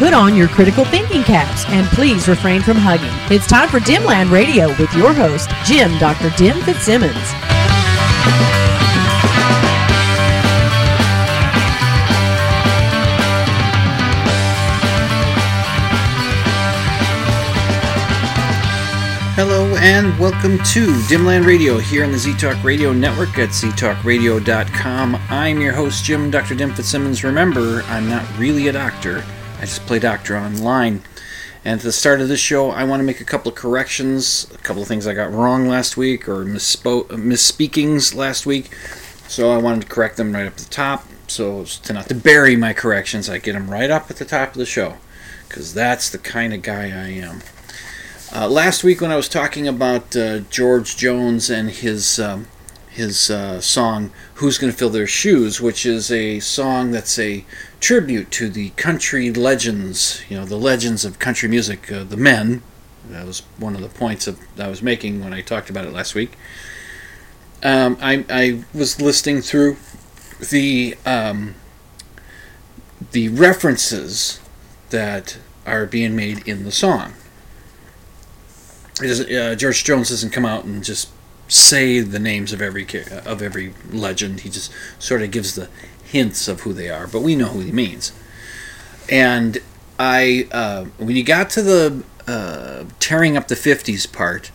Put on your critical thinking caps and please refrain from hugging. It's time for Dimland Radio with your host, Jim Dr. Dim Fitzsimmons. Hello and welcome to Dimland Radio here on the ZTalk Radio Network at ztalkradio.com. I'm your host, Jim Dr. Dim Fitzsimmons. Remember, I'm not really a doctor, I just play doctor online. And at the start of this show, I want to make a couple of corrections, a couple of things I got wrong last week or misspeakings last week. So I wanted to correct them right up at the top. So to not to bury my corrections, I get them right up at the top of the show because that's the kind of guy I am. Uh, last week, when I was talking about uh, George Jones and his um, his uh, song "Who's Gonna Fill Their Shoes," which is a song that's a tribute to the country legends, you know, the legends of country music, uh, the men. That was one of the points of, I was making when I talked about it last week. Um, I, I was listening through the um, the references that are being made in the song uh, George Jones doesn't come out and just say the names of every of every legend. He just sort of gives the hints of who they are, but we know who he means. And I, uh, when you got to the uh, tearing up the '50s part,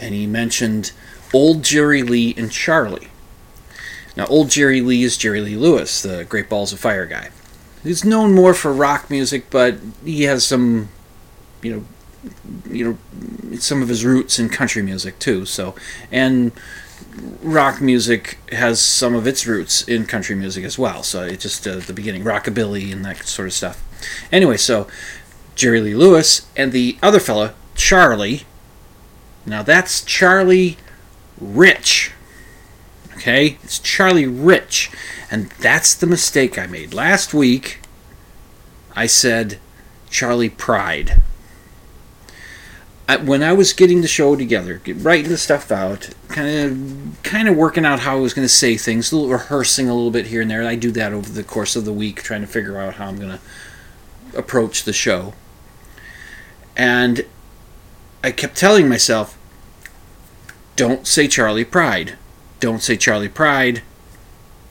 and he mentioned old Jerry Lee and Charlie. Now, old Jerry Lee is Jerry Lee Lewis, the Great Balls of Fire guy. He's known more for rock music, but he has some, you know, you know some of his roots in country music too. So and rock music has some of its roots in country music as well. So it's just uh, the beginning, rockabilly and that sort of stuff. Anyway, so Jerry Lee Lewis and the other fella, Charlie. Now that's Charlie Rich. Okay, it's Charlie Rich, and that's the mistake I made last week. I said Charley Pride when I was getting the show together, writing the stuff out, kind of, kind of working out how I was going to say things, a little rehearsing a little bit here and there. I do that over the course of the week, trying to figure out how I'm going to approach the show. And I kept telling myself, "Don't say Charley Pride. Don't say Charley Pride.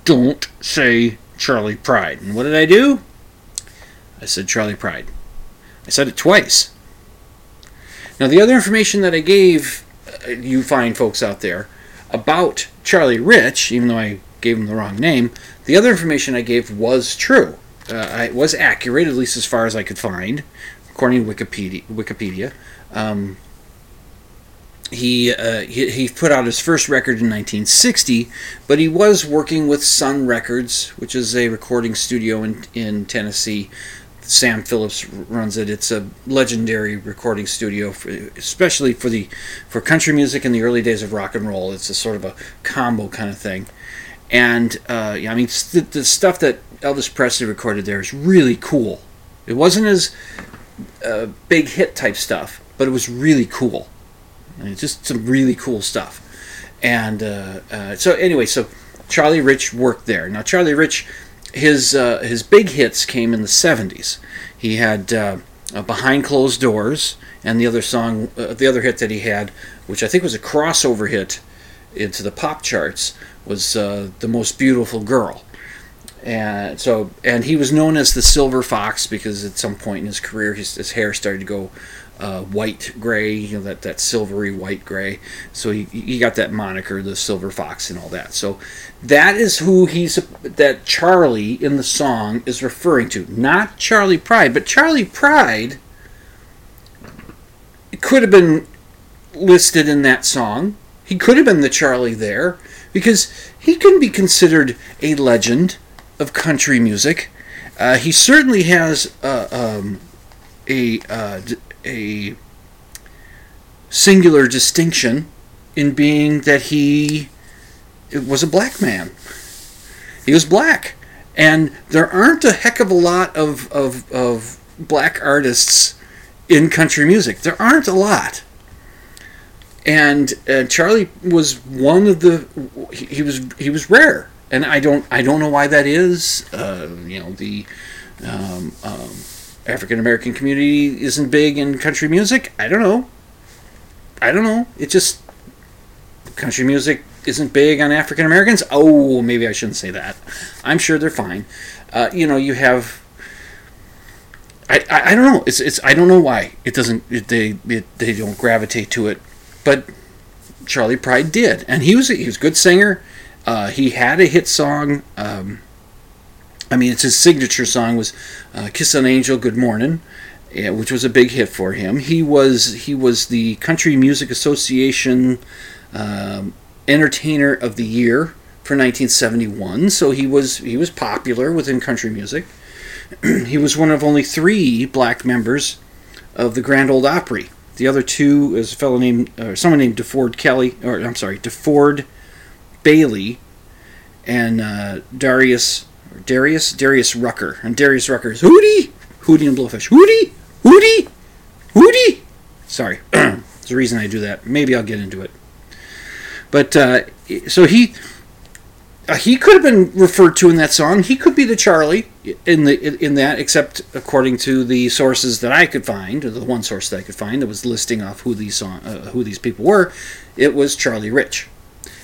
Don't say Charley Pride." And what did I do? I said Charley Pride. I said it twice. Now, the other information that I gave uh, you fine folks out there about Charlie Rich, even though I gave him the wrong name, the other information I gave was true. Uh, it was accurate, at least as far as I could find, according to Wikipedia. Wikipedia. Um, he, uh, he, he put out his first record in 1960, but he was working with Sun Records, which is a recording studio in in Tennessee Sam Phillips runs it. It's a legendary recording studio, for, especially for the for country music in the early days of rock and roll. It's a sort of a combo kind of thing, and uh, yeah, I mean the, the, stuff that Elvis Presley recorded there is really cool. It wasn't as uh, big hit type stuff, but it was really cool. I just some really cool stuff. And uh, uh so anyway, so Charlie Rich worked there. Now Charlie Rich his uh, his big hits came in the 70s. He had uh, Behind Closed Doors and the other song, uh, the other hit that he had, which I think was a crossover hit into the pop charts, was uh, "The Most Beautiful Girl." And so, and he was known as the Silver Fox because at some point in his career, his, his hair started to go uh, white gray, you know, that, that silvery white gray. So he, he got that moniker, the Silver Fox, and all that. So that is who he's, that Charlie in the song is referring to. Not Charley Pride, but Charley Pride could have been listed in that song. He could have been the Charlie there because he can be considered a legend of country music. Uh, he certainly has uh, um, a uh, a singular distinction in being that he was a black man. He was black, and there aren't a heck of a lot of of, of black artists in country music. There aren't a lot and uh, Charlie was one of the he, he was he was rare, and I don't I don't know why that is. Uh, you know the um, um, African American community isn't big in country music. I don't know. I don't know. It just country music isn't big on African Americans. Oh, maybe I shouldn't say that. I'm sure they're fine. Uh, you know, you have. I, I, I don't know. It's, it's I don't know why it doesn't it, they it, they don't gravitate to it but Charley Pride did, and he was he was a good singer. Uh, he had a hit song. Um, I mean, it's his signature song was uh, "Kiss an Angel, Good Morning," which was a big hit for him. He was he was the Country Music Association um, Entertainer of the Year for 1971. So he was he was popular within country music. he was one of only three black members of the Grand Ole Opry. The other two is a fellow named, or someone named DeFord Kelly, or I'm sorry, DeFord Bailey, and uh, Darius, Darius, Darius Rucker, and Darius Rucker is Hootie, Hootie and Blowfish, Hootie, Hootie, Hootie. Sorry, there's a reason I do that. Maybe I'll get into it. But uh, so he uh, he could have been referred to in that song. He could be the Charlie in the in that, except according to the sources that I could find, the one source that I could find that was listing off who these song, uh, who these people were, it was Charlie Rich.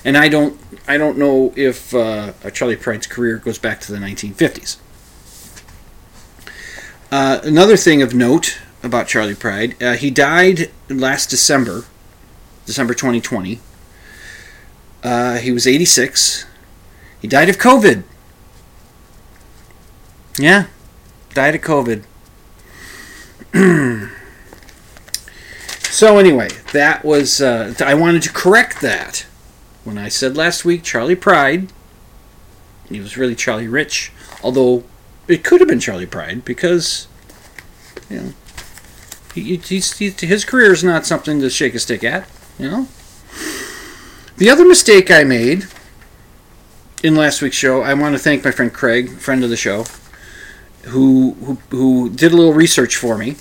And I don't I don't know if uh, Charley Pride's career goes back to the 1950s. Uh, another thing of note about Charley Pride, uh, he died last December, December 2020. Uh, he was 86. He died of COVID. Yeah, died of COVID. so anyway, that was. Uh, I wanted to correct that. When I said last week Charley Pride, he was really Charlie Rich, although it could have been Charley Pride because, you know, he, his career is not something to shake a stick at. You know. The other mistake I made in last week's show, I want to thank my friend Craig, friend of the show, who who, who did a little research for me.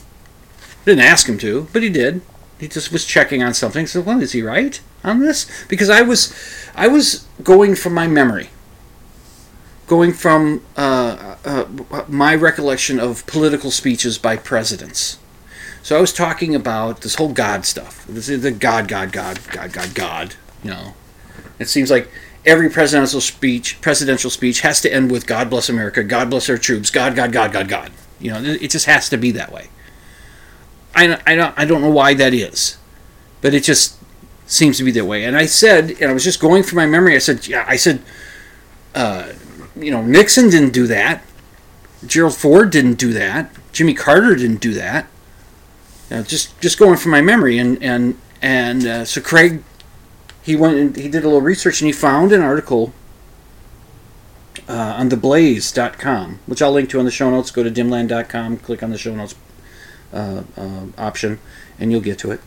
Didn't ask him to, but he did. He just was checking on something. So, well, is he right on this? Because I was, I was going from my memory, going from uh, uh, my recollection of political speeches by presidents. So I was talking about this whole God stuff. This is the God, God, God, God, God, God. You know, it seems like every presidential speech presidential speech has to end with God bless America, God bless our troops, God, God, God, God, God. You know, it just has to be that way. I, I, don't, I don't know why that is, but it just seems to be that way. And I said, and I was just going through my memory. I said, yeah, I said, uh, you know, Nixon didn't do that. Gerald Ford didn't do that. Jimmy Carter didn't do that. Know, just just going from my memory, and and and uh, so Craig he went and he did a little research and he found an article uh, on theblaze.com, which I'll link to in the show notes. Go to dimland.com, click on the show notes uh, uh, option, and you'll get to it.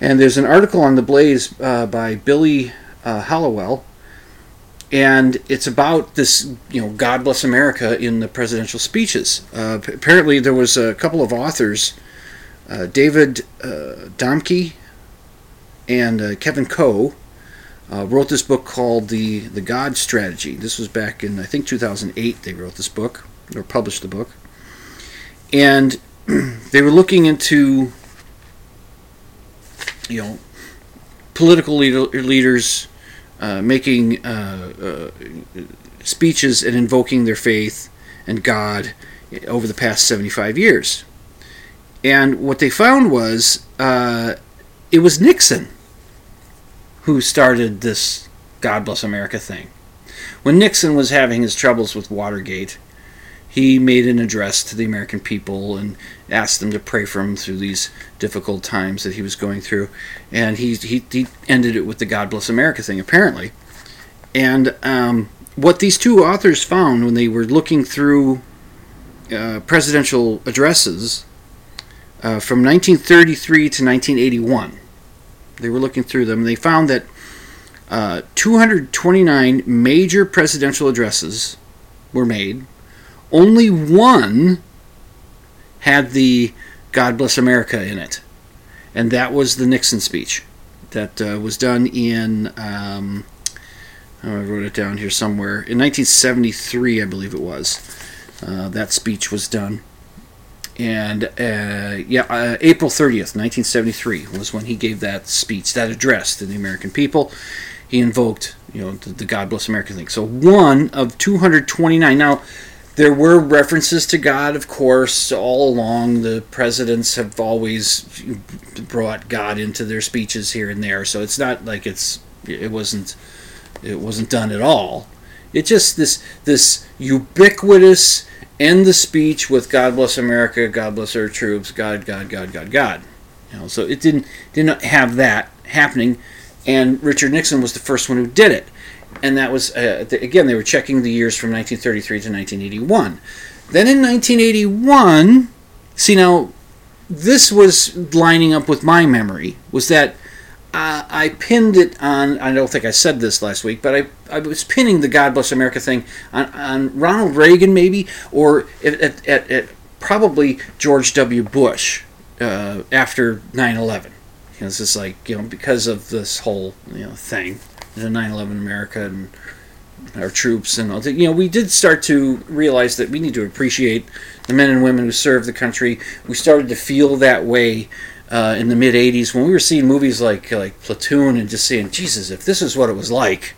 And there's an article on the Blaze uh, by Billy uh, Hallowell, and it's about this, you know, God bless America in the presidential speeches. Uh, apparently, there was a couple of authors, David Domke and Kevin Coe uh, wrote this book called the the God Strategy. This was back in I think 2008. They wrote this book or published the book, and they were looking into you know political leader, leaders uh, making uh, uh, speeches and invoking their faith and God over the past 75 years. And what they found was uh, it was Nixon who started this God Bless America thing. When Nixon was having his troubles with Watergate, he made an address to the American people and asked them to pray for him through these difficult times that he was going through. And he, he, he ended it with the God Bless America thing, apparently. And um, what these two authors found when they were looking through uh, presidential addresses uh, from 1933 to 1981, they were looking through them and they found that uh, 229 major presidential addresses were made. Only one had the God Bless America in it, and that was the Nixon speech that uh, was done in. Um, oh, I wrote it down here somewhere. In 1973, I believe it was. Uh, that speech was done. And uh, yeah, uh, April 30th, 1973 was when he gave that speech, that address to the American people. He invoked, you know, the, the God Bless America thing. So one of 229. Now, there were references to God, of course, all along. The presidents have always brought God into their speeches here and there, so it's not like it's it wasn't it wasn't done at all. It just this this ubiquitous end the speech with God bless America, God bless our troops, God, God, God, God, God. You know, so it didn't didn't have that happening, and Richard Nixon was the first one who did it and that was uh, again they were checking the years from 1933 to 1981. Then in 1981, see now, this was lining up with my memory. Was that uh, I pinned it on? I don't think I said this last week, but I I was pinning the God Bless America thing on, on Ronald Reagan maybe, or at, at, at probably George W. Bush uh, after 9/11. You know, it's like you know because of this whole you know thing the 9/11 America and our troops and all that. You know, we did start to realize that we need to appreciate the men and women who serve the country. We started to feel that way uh, in the mid '80s when we were seeing movies like like Platoon and just saying, Jesus, if this is what it was like,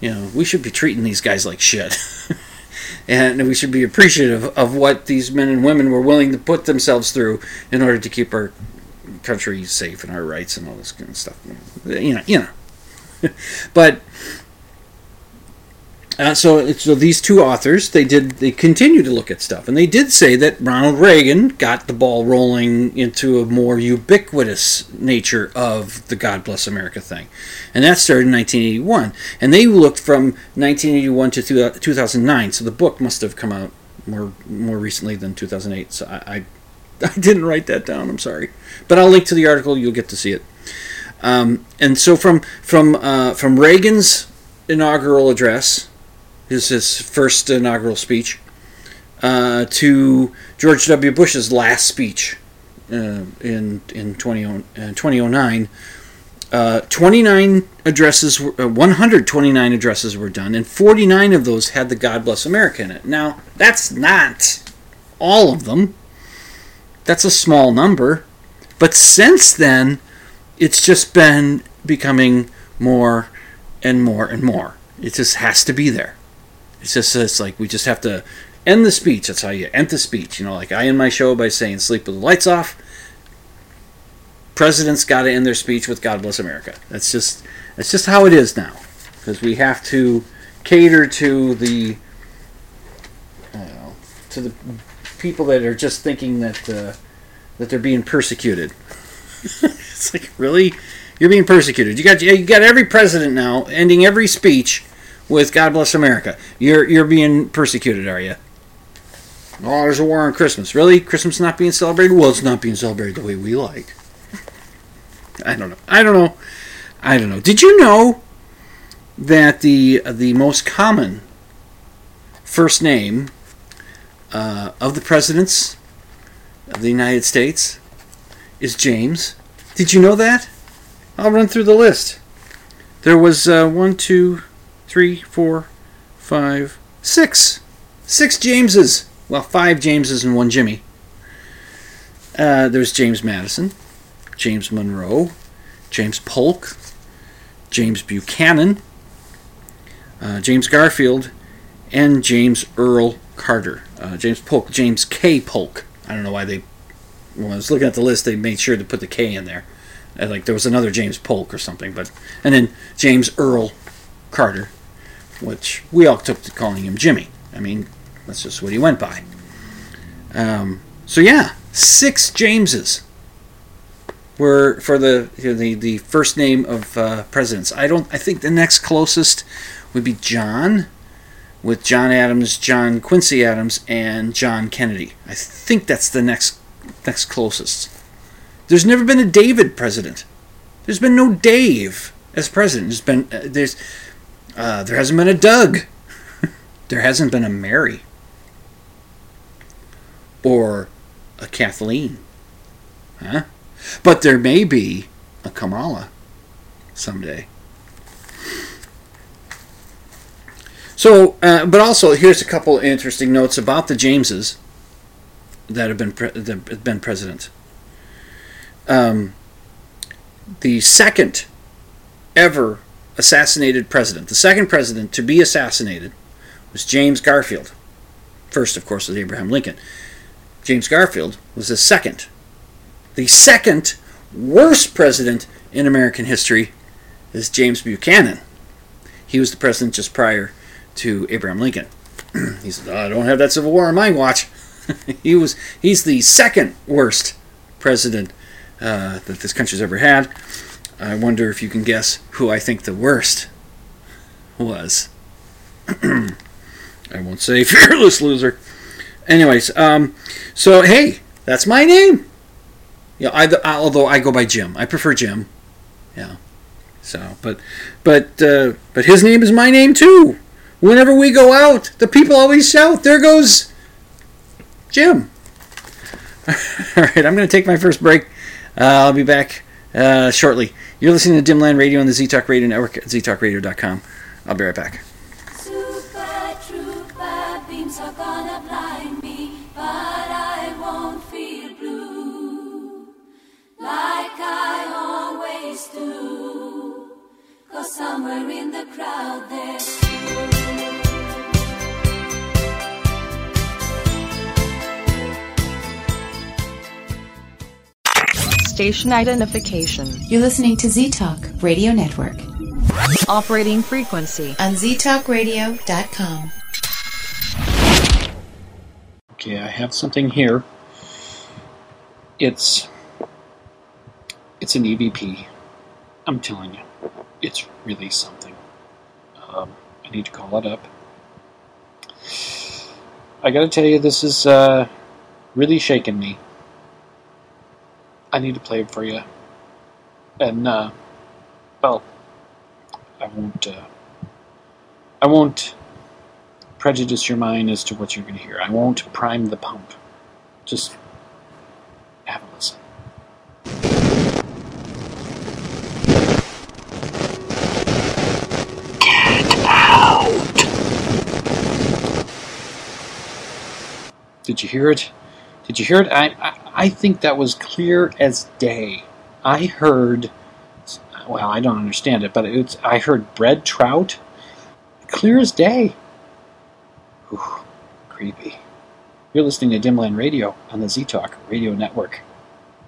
you know, we should be treating these guys like shit. and we should be appreciative of what these men and women were willing to put themselves through in order to keep our country safe and our rights and all this kind of stuff. You know, you know. but uh, so, so these two authors, they did, they continue to look at stuff, and they did say that Ronald Reagan got the ball rolling into a more ubiquitous nature of the God Bless America thing, and that started in 1981. And they looked from 1981 to 2009, so the book must have come out more more recently than 2008. So I, I, I didn't write that down. I'm sorry, but I'll link to the article. You'll get to see it. Um, and so from from uh, from Reagan's inaugural address, his his first inaugural speech, uh, to George W. Bush's last speech uh, in in 20, uh, 2009. Uh, 29 addresses, were, uh, 129 addresses were done, and 49 of those had the God Bless America in it. Now, that's not all of them. That's a small number. But since then, it's just been becoming more and more and more. It just has to be there. It's just it's like we just have to end the speech. That's how you end the speech. You know, like I end my show by saying "Sleep with the lights off." Presidents got to end their speech with "God bless America." That's just that's just how it is now, because we have to cater to the know, to the people that are just thinking that uh, that they're being persecuted. it's like really, you're being persecuted. You got you got every president now ending every speech with "God bless America." You're you're being persecuted, are you? Oh, there's a war on Christmas. Really? Christmas not being celebrated? Well, it's not being celebrated the way we like. I don't know. I don't know. I don't know. Did you know that the the most common first name uh, of the presidents of the United States is James. Did you know that? I'll run through the list. There was uh, one, two, three, four, five, six. Six Jameses. Well, five Jameses and one Jimmy. Uh, there's James Madison, James Monroe, James Polk, James Buchanan, uh, James Garfield, and James Earl Carter. Uh, James Polk, James K. Polk. I don't know why they when I was looking at the list, they made sure to put the K in there. And like there was another James Polk or something, but and then James Earl Carter, which we all took to calling him Jimmy. I mean, that's just what he went by. Um, so yeah, six Jameses were for the you know, the the first name of uh, presidents. I don't. I think the next closest would be John, with John Adams, John Quincy Adams, and John Kennedy. I think that's the next next closest. There's never been a David president. There's been no Dave as president. There's been uh, there's uh, there hasn't been a Doug. there hasn't been a Mary or a Kathleen. Huh? But there may be a Kamala someday. So, uh, but also here's a couple interesting notes about the Jameses that have been pre- that have been president. Um, the second ever assassinated president, the second president to be assassinated, was James Garfield. First, of course, was Abraham Lincoln. James Garfield was the second. The second worst president in American history is James Buchanan. He was the president just prior to Abraham Lincoln. he said, "I don't have that Civil War on my watch." he was he's the second worst president uh, that this country's ever had. I wonder if you can guess who I think the worst was. I won't say fearless loser. Anyways, um, so hey, that's my name. Yeah, I, although I go by Jim, I prefer Jim. Yeah. So, but, but, uh, but his name is my name too. Whenever we go out, the people always shout, "There goes Jim." All right, I'm going to take my first break. Uh, I'll be back uh, shortly. You're listening to Dimland Radio on the ZTalk Radio Network at ztalkradio.com. I'll be right back. Super trooper beams are gonna Station identification. You're listening to Z Talk Radio Network Operating frequency. on ztalkradio.com. Okay, I have something here. It's it's an EVP. I'm telling you, it's really something. Um, I need to call it up. I got to tell you, this is uh, really shaking me. I need to play it for you, and uh, well, I won't. Uh, I won't prejudice your mind as to what you're going to hear. I won't prime the pump. Just have a listen. Get out! Did you hear it? Did you hear it? I, I, think that was clear as day. I heard, well, I don't understand it, but it's, I heard bread trout, clear as day. Creepy. You're listening to Dimland Radio on the Z Talk Radio Network.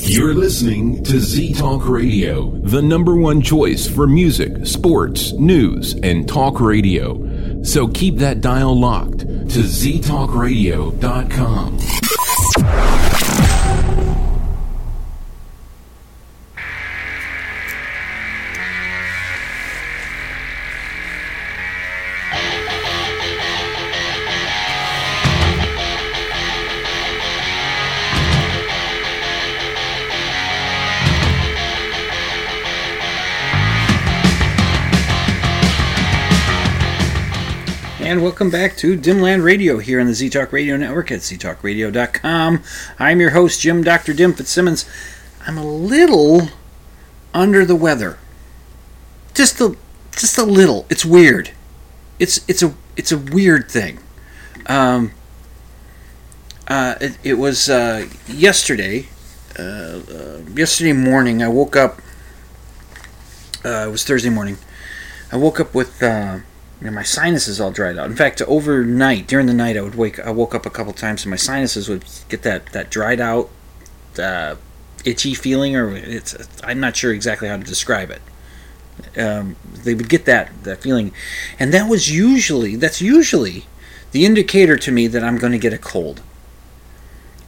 You're listening to Z Talk Radio, the number one choice for music, sports, news, and talk radio. So keep that dial locked to ztalkradio.com. And welcome back to Dimland Radio here on the Z Talk Radio Network at ztalkradio.com. I'm your host, Jim Dr. Dim Fitzsimmons. I'm a little under the weather. Just a just a little. It's weird. It's it's a it's a weird thing. Um, uh, it, it was uh, yesterday. Uh, uh, yesterday morning, I woke up. Uh, it was Thursday morning. I woke up with uh, you know, my sinuses all dried out. In fact, overnight during the night, I would wake. I woke up a couple times, and my sinuses would get that that dried out, uh, itchy feeling, or it's. I'm not sure exactly how to describe it. Um, they would get that that feeling, and that was usually that's usually the indicator to me that I'm going to get a cold.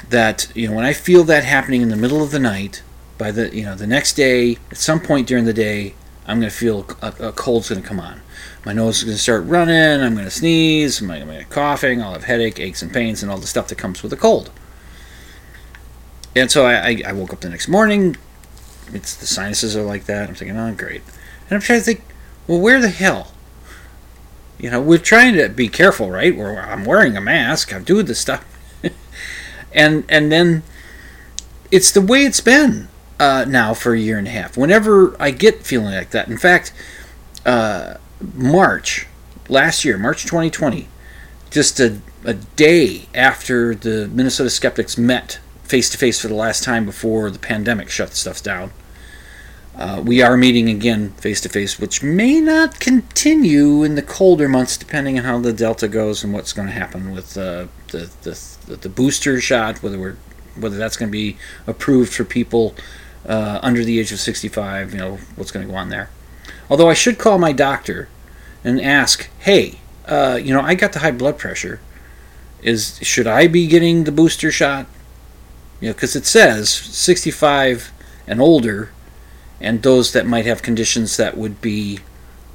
That you know when I feel that happening in the middle of the night, by the you know the next day at some point during the day, I'm going to feel a, a cold's going to come on. My nose is going to start running. I'm going to sneeze. I'm going to coughing. I'll have headache, aches and pains, and all the stuff that comes with a cold. And so I, I, I woke up the next morning. It's the sinuses are like that. I'm thinking, oh great. And I'm trying to think, well, where the hell? You know, we're trying to be careful, right? We're, I'm wearing a mask. I'm doing this stuff, and and then it's the way it's been uh, now for a year and a half. Whenever I get feeling like that, in fact, uh, March last year, March 2020, just a, a day after the Minnesota Skeptics met face to face for the last time before the pandemic shut stuff down. Uh, we are meeting again face to face, which may not continue in the colder months, depending on how the Delta goes and what's going to happen with uh, the, the the booster shot, whether we're whether that's going to be approved for people uh, under the age of 65. You know what's going to go on there. Although I should call my doctor and ask, hey, uh, you know, I got the high blood pressure. Is should I be getting the booster shot? You know, because it says 65 and older and those that might have conditions that would be,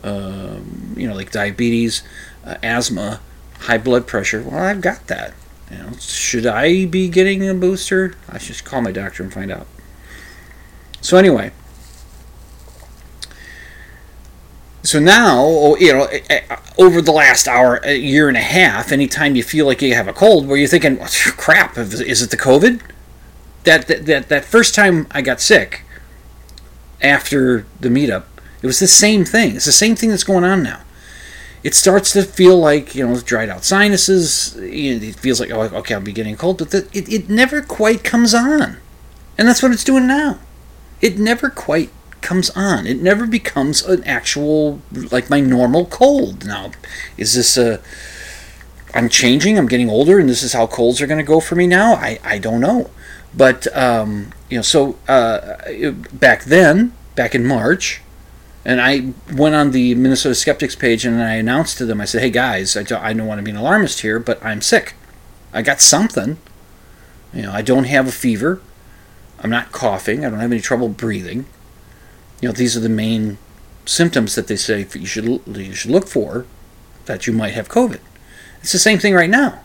um, you know, like diabetes, uh, asthma, high blood pressure. Well, I've got that. You know, should I be getting a booster? I should call my doctor and find out. So anyway, so now, oh, you know, eh, eh, over the last hour, a year and a half, anytime you feel like you have a cold, where you're thinking, "Crap, is it the COVID?" That that that, that first time I got sick, after the meetup, it was the same thing. It's the same thing that's going on now. It starts to feel like you know dried out sinuses. It feels like oh okay I'll be getting a cold, but the, it it never quite comes on, and that's what it's doing now. It never quite comes on. It never becomes an actual like my normal cold. Now, is this a I'm changing. I'm getting older, and this is how colds are going to go for me now. I, I don't know, but um, you know, so uh, back then, back in March, and I went on the Minnesota Skeptics page and I announced to them. I said, "Hey guys, I don't, I don't want to be an alarmist here, but I'm sick. I got something. You know, I don't have a fever. I'm not coughing. I don't have any trouble breathing. You know, these are the main symptoms that they say you should you should look for that you might have COVID. It's the same thing right now.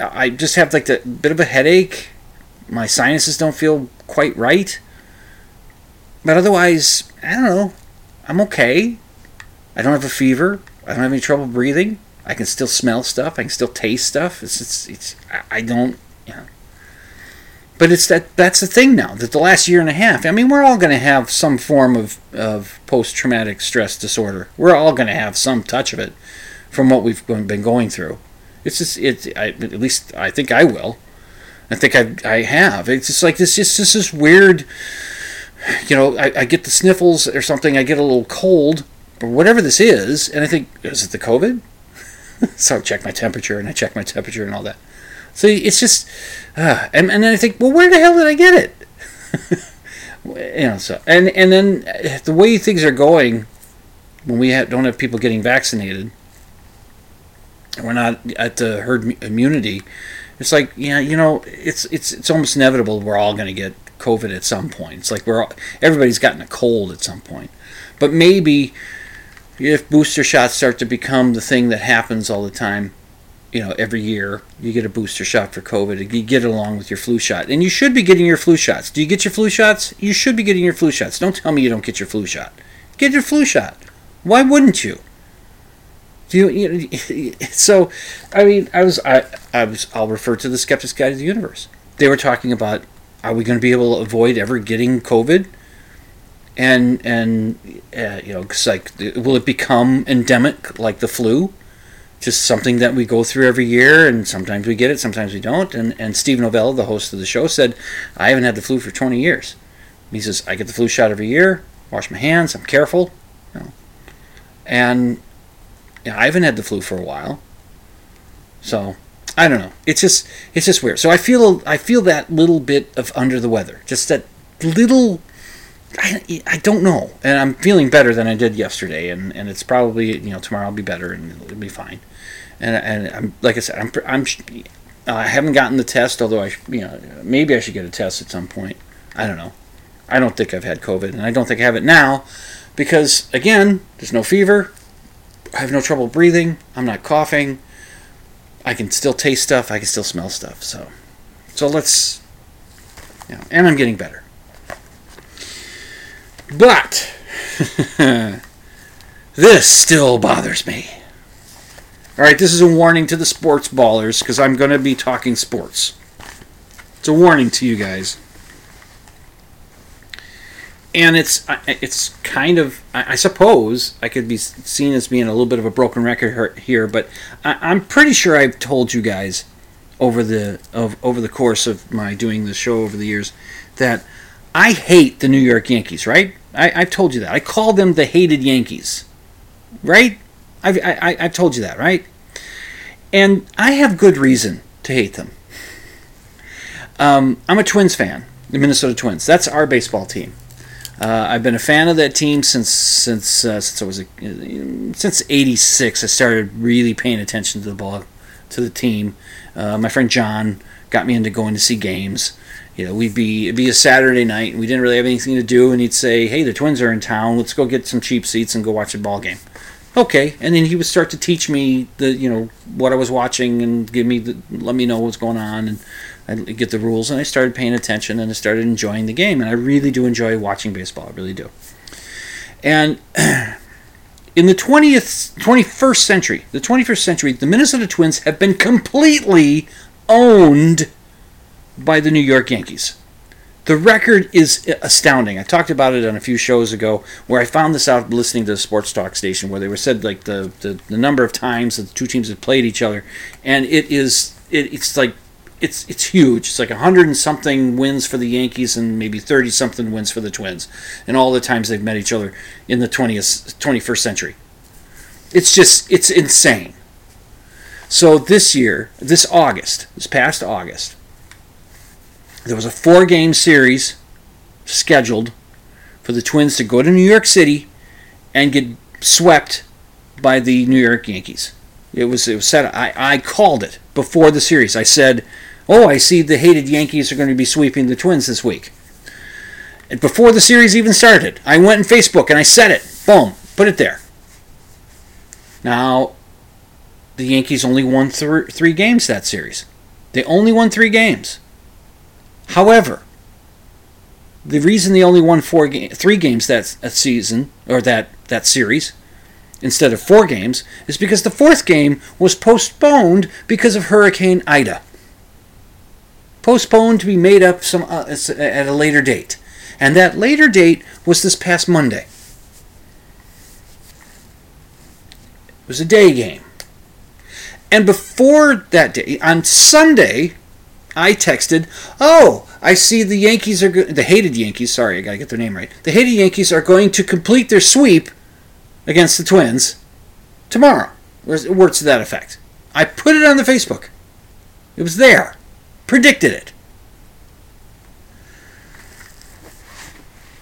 I just have like a bit of a headache. My sinuses don't feel quite right. But otherwise, I don't know. I'm okay. I don't have a fever. I don't have any trouble breathing. I can still smell stuff. I can still taste stuff. It's it's, it's I don't you know. But it's that that's the thing now. That the last year and a half. I mean, we're all going to have some form of of post traumatic stress disorder. We're all going to have some touch of it from what we've been going through. It's just it. I, at least I think I will. I think I I have. It's just like this. Just this is weird you know, I, I, get the sniffles or something, I get a little cold or whatever this is, and I think, is it the COVID? so I check my temperature and I check my temperature and all that. So it's just, uh, and, and then I think, well, where the hell did I get it? you know, so, and, and then the way things are going, when we have, don't have people getting vaccinated, and we're not at the herd immunity, it's like, yeah, you know, it's, it's, it's almost inevitable we're all going to get COVID at some point. It's like we're all, everybody's gotten a cold at some point. But maybe if booster shots start to become the thing that happens all the time, you know, every year you get a booster shot for COVID. You get along with your flu shot, and you should be getting your flu shots. Do you get your flu shots? You should be getting your flu shots. Don't tell me you don't get your flu shot. Get your flu shot. Why wouldn't you? Do you, you so? I mean, I was I, I was I'll refer to the Skeptic's Guide to the Universe. They were talking about are we going to be able to avoid ever getting COVID? And and uh, you know, cause like, will it become endemic like the flu? Just something that we go through every year, and sometimes we get it, sometimes we don't. And and Steve Novella, the host of the show, said, "I haven't had the flu for 20 years." He says, "I get the flu shot every year. Wash my hands. I'm careful." You know. and yeah, I haven't had the flu for a while. So I don't know. It's just it's just weird. So I feel I feel that little bit of under the weather. Just that little. I, I don't know, and I'm feeling better than I did yesterday, and, and it's probably you know tomorrow I'll be better and it'll be fine, and and I'm like I said I'm I'm uh, I haven't gotten the test, although I you know maybe I should get a test at some point. I don't know. I don't think I've had COVID, and I don't think I have it now, because again, there's no fever. I have no trouble breathing. I'm not coughing. I can still taste stuff. I can still smell stuff. So, so let's. You know, and I'm getting better. But this still bothers me. All right, this is a warning to the sports ballers because I'm going to be talking sports. It's a warning to you guys. And it's it's kind of I suppose I could be seen as being a little bit of a broken record here, but I'm pretty sure I've told you guys over the of over the course of my doing the show over the years that I hate the New York Yankees. Right? I, I've told you that. I call them the hated Yankees. Right? I've, I, I've told you that, right? And I have good reason to hate them. Um, I'm a Twins fan, the Minnesota Twins. That's our baseball team. Uh, I've been a fan of that team since since uh, since I was a, since '86. I started really paying attention to the ball, to the team. Uh, my friend John got me into going to see games. You know, we'd be it'd be a Saturday night, and we didn't really have anything to do, and he'd say, "Hey, the Twins are in town. Let's go get some cheap seats and go watch a ball game." okay and then he would start to teach me the you know what i was watching and give me the let me know what's going on and i get the rules and i started paying attention and i started enjoying the game and i really do enjoy watching baseball i really do and in the 20th 21st century the 21st century the minnesota twins have been completely owned by the new york yankees the record is astounding. I talked about it on a few shows ago where I found this out listening to the sports talk station where they were said like the, the, the number of times that the two teams have played each other and it is it, it's like it's it's huge. It's like a hundred and something wins for the Yankees and maybe thirty something wins for the Twins, and all the times they've met each other in the twentieth twenty first century. It's just it's insane. So this year, this August, this past August, there was a four game series scheduled for the Twins to go to New York City and get swept by the New York Yankees. It was it was set. I, I called it before the series. I said, "Oh, I see the hated Yankees are going to be sweeping the Twins this week." And before the series even started, I went on Facebook and I said it. Boom, put it there. Now, the Yankees only won th- three games that series. They only won three games. However, the reason they only won four three games that, that season or that that series instead of four games is because the fourth game was postponed because of Hurricane Ida. Postponed to be made up some uh, at a later date, and that later date was this past Monday. It was a day game. And before that day, on Sunday, I texted, "Oh, I see the Yankees are go- the hated Yankees. Sorry, I gotta get their name right. The hated Yankees are going to complete their sweep against the Twins tomorrow." Words to that effect. I put it on the Facebook. It was there. Predicted it.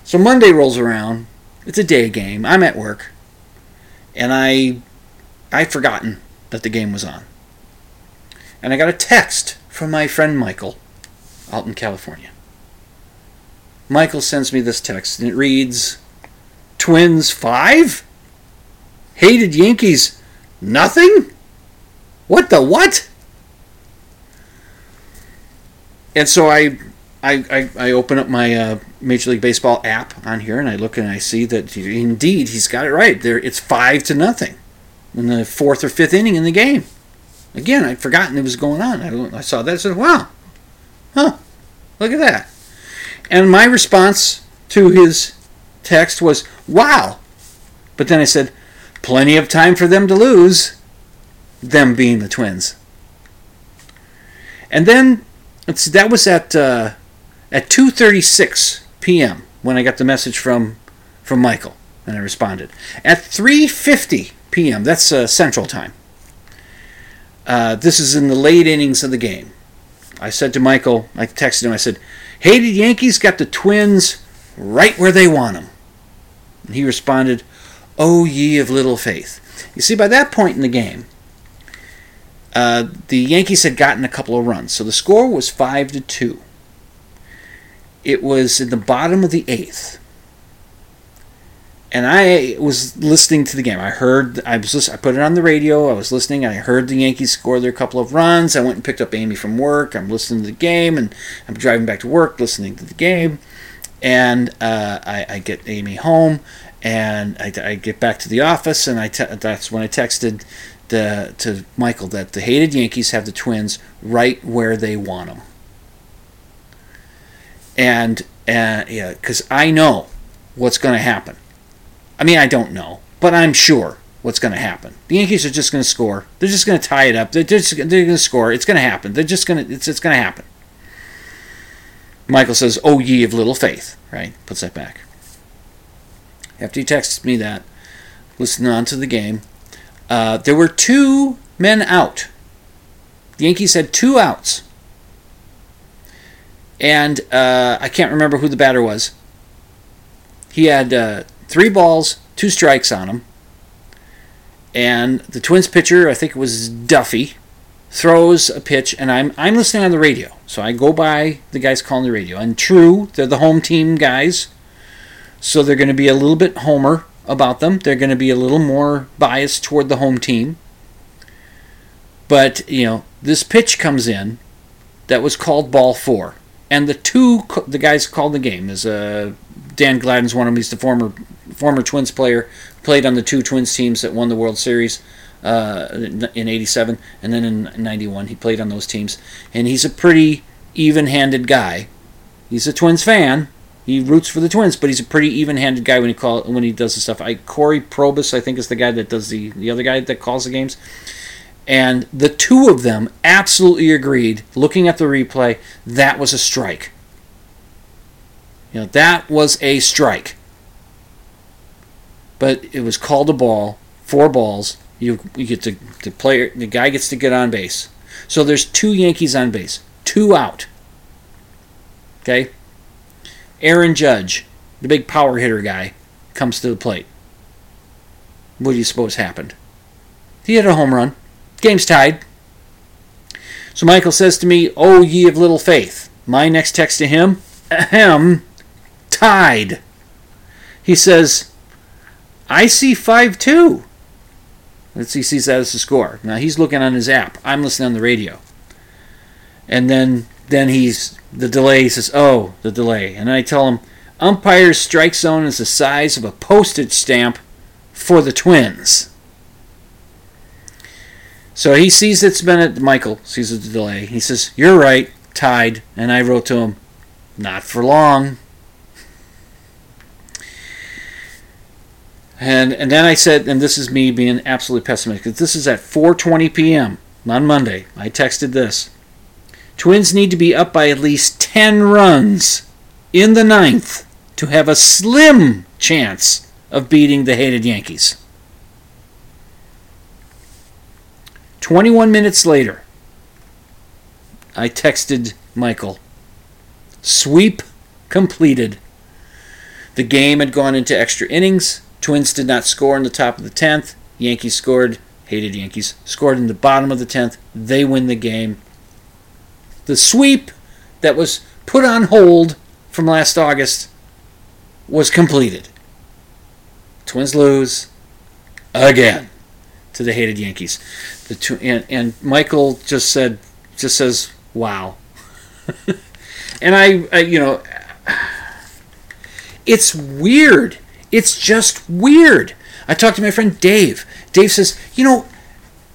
So Monday rolls around. It's a day game. I'm at work, and I I'd forgotten that the game was on. And I got a text from my friend Michael out in California. Michael sends me this text and it reads Twins 5? Hated Yankees nothing? What the what? And so I I, I, I open up my uh, Major League Baseball app on here and I look and I see that indeed he's got it right. There it's five to nothing in the fourth or fifth inning in the game. Again, I'd forgotten it was going on. I, I saw that. I said, wow, huh, look at that. And my response to his text was, wow. But then I said, plenty of time for them to lose, them being the twins. And then that was at uh, at 2:36 p.m. when I got the message from from Michael. And I responded. At 3:50 p.m. That's uh, Central Time. Uh, this is in the late innings of the game. I said to Michael, I texted him. I said, "Hated Yankees got the Twins right where they want them." And he responded, "Oh ye of little faith." You see, by that point in the game, uh, the Yankees had gotten a couple of runs, so the score was five to two. It was in the bottom of the eighth, and I was listening to the game. I heard, I was, I put it on the radio. I was listening. I heard the Yankees score their couple of runs. I went and picked up Amy from work. I'm listening to the game, and I'm driving back to work, listening to the game. And uh, I, I get Amy home, and I, I get back to the office, and I te- that's when I texted the to Michael that the hated Yankees have the Twins right where they want them. And uh, yeah, because I know what's going to happen. I mean, I don't know, but I'm sure what's going to happen. The Yankees are just going to score. They're just going to tie it up. They're just they're going to score. It's going to happen. They're just going to it's it's going to happen. Michael says, "Oh ye of little faith," right? Puts that back. After he texts me that, listening on to the game, uh, there were two men out. The Yankees had two outs. And uh, I can't remember who the batter was. He had uh, three balls, two strikes on him. And the Twins pitcher, I think it was Duffey, throws a pitch, and I'm I'm listening on the radio. So I go by the guys calling the radio. And true, they're the home team guys. So they're going to be a little bit homer about them. They're going to be a little more biased toward the home team. But, you know, this pitch comes in that was called ball four. And the two, the guys called the game is uh, Dan Gladden's one of them. He's the former former Twins player, played on the two Twins teams that won the World Series uh, in '87, and then in '91 he played on those teams. And he's a pretty even-handed guy. He's a Twins fan, he roots for the Twins, but he's a pretty even-handed guy when he call when he does the stuff. I Cory Provus, I think, is the guy that does the the other guy that calls the games. And the two of them absolutely agreed, looking at the replay, that was a strike. You know, that was a strike. But it was called a ball, four balls. You you get to the player the guy gets to get on base. So there's two Yankees on base, two out. Okay? Aaron Judge, the big power hitter guy, comes to the plate. What do you suppose happened? He hit a home run. Game's tied. So Michael says to me, Oh, ye of little faith. My next text to him, ahem, tied. He says, I see 5 2. Let's see, he sees that as the score. Now he's looking on his app. I'm listening on the radio. And then then he's the delay he says, Oh, the delay. And I tell him, umpire's strike zone is the size of a postage stamp for the twins. So he sees it's been at Michael sees the delay. He says, You're right, tied. And I wrote to him, Not for long. And and then I said, and this is me being absolutely pessimistic. Because this is at 4:20 p.m. on Monday. I texted this. Twins need to be up by at least 10 runs in the ninth to have a slim chance of beating the hated Yankees. 21 minutes later, I texted Michael. Sweep completed. The game had gone into extra innings. Twins did not score in the top of the 10th. Yankees scored. Hated Yankees. Scored in the bottom of the 10th. They win the game. The sweep that was put on hold from last August was completed. Twins lose again to the hated Yankees. The two, and, and Michael just said, just says, "Wow." and I, I, you know, it's weird. It's just weird. I talked to my friend Dave. Dave says, you know,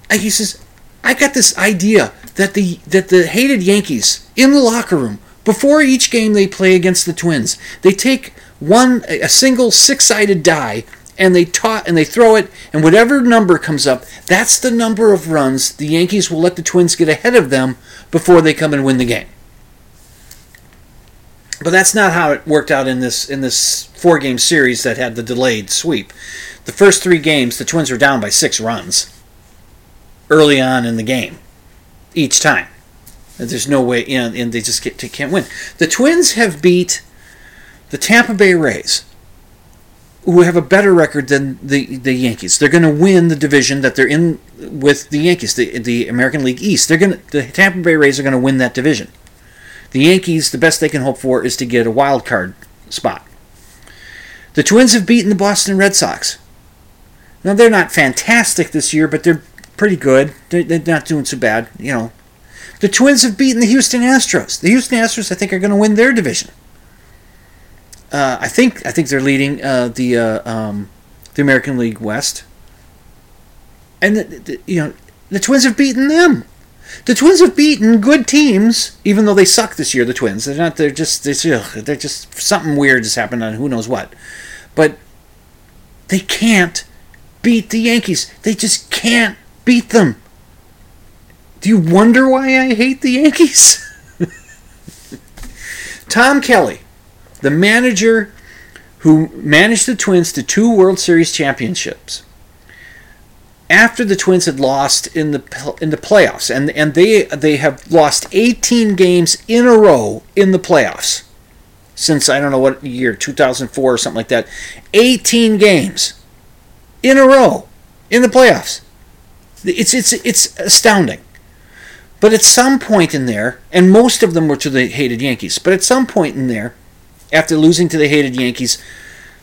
he says, I got this idea that the that the hated Yankees in the locker room before each game they play against the Twins, they take one a single six-sided die and they taught and they throw it and whatever number comes up, that's the number of runs the Yankees will let the Twins get ahead of them before they come and win the game. But that's not how it worked out in this in this four game series that had the delayed sweep. The first three games, the Twins were down by six runs early on in the game, each time. There's no way, you know, and they just get, they can't win. The Twins have beat the Tampa Bay Rays, who have a better record than the, the Yankees. They're going to win the division that they're in with the Yankees, the, the American League East. They're going to, the Tampa Bay Rays are going to win that division. The Yankees, the best they can hope for is to get a wild card spot. The Twins have beaten the Boston Red Sox. Now they're not fantastic this year, but they're pretty good. They're, not doing so bad, you know. The Twins have beaten the Houston Astros. The Houston Astros, I think, are going to win their division. Uh, I think I think they're leading uh, the uh, um, the American League West, and the, the, you know the Twins have beaten them. The Twins have beaten good teams, even though they suck this year. The Twins, they're not. They're just. They're, they're just something weird has happened on who knows what, but they can't beat the Yankees. They just can't beat them. Do you wonder why I hate the Yankees? Tom Kelly, the manager who managed the Twins to two World Series championships. After the Twins had lost in the in the playoffs, and and they they have lost 18 games in a row in the playoffs since I don't know what year 2004 or something like that. 18 games in a row in the playoffs. It's it's it's astounding. But at some point in there, and most of them were to the hated Yankees, but at some point in there, after losing to the hated Yankees,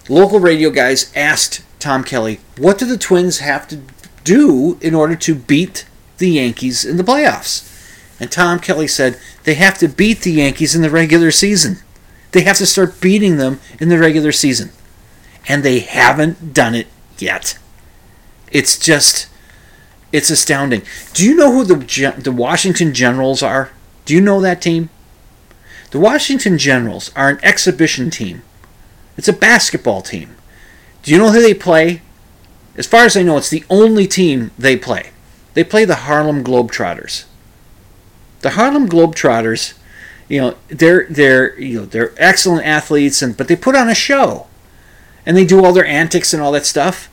local radio guys asked Tom Kelly, "What do the Twins have to do in order to beat the Yankees in the playoffs?" And Tom Kelly said, "They have to beat the Yankees in the regular season. They have to start beating them in the regular season." And they haven't done it yet. It's just it's astounding. Do you know who the the Washington Generals are? Do you know that team? The Washington Generals are an exhibition team. It's a basketball team. Do you know who they play? As far as I know, it's the only team they play. They play the Harlem Globetrotters. The Harlem Globetrotters, you know, they're they're you know they're excellent athletes, and but they put on a show, and they do all their antics and all that stuff.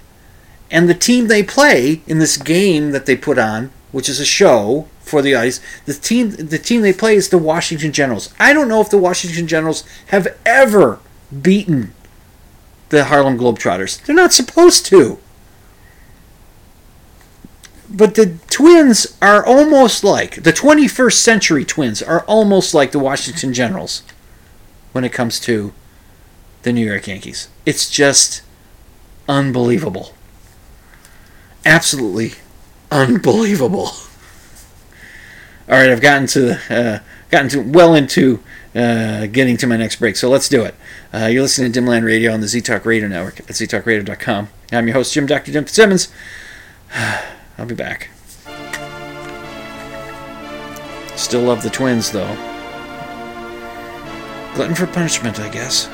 And the team they play in this game that they put on, which is a show for the ice, the team the team they play is the Washington Generals. I don't know if the Washington Generals have ever beaten the Harlem Globetrotters. They're not supposed to. But the Twins are almost like the 21st century Twins are almost like the Washington Generals when it comes to the New York Yankees. It's just unbelievable absolutely unbelievable. All right, I've gotten to uh, gotten to well into uh, getting to my next break, so let's do it. Uh, you're listening to Dimland Radio on the ZTalk Radio Network at ztalkradio.com. I'm your host, Jim Dr. Jim Fitzsimmons. I'll be back. Still love the twins, though. Glutton for punishment, I guess.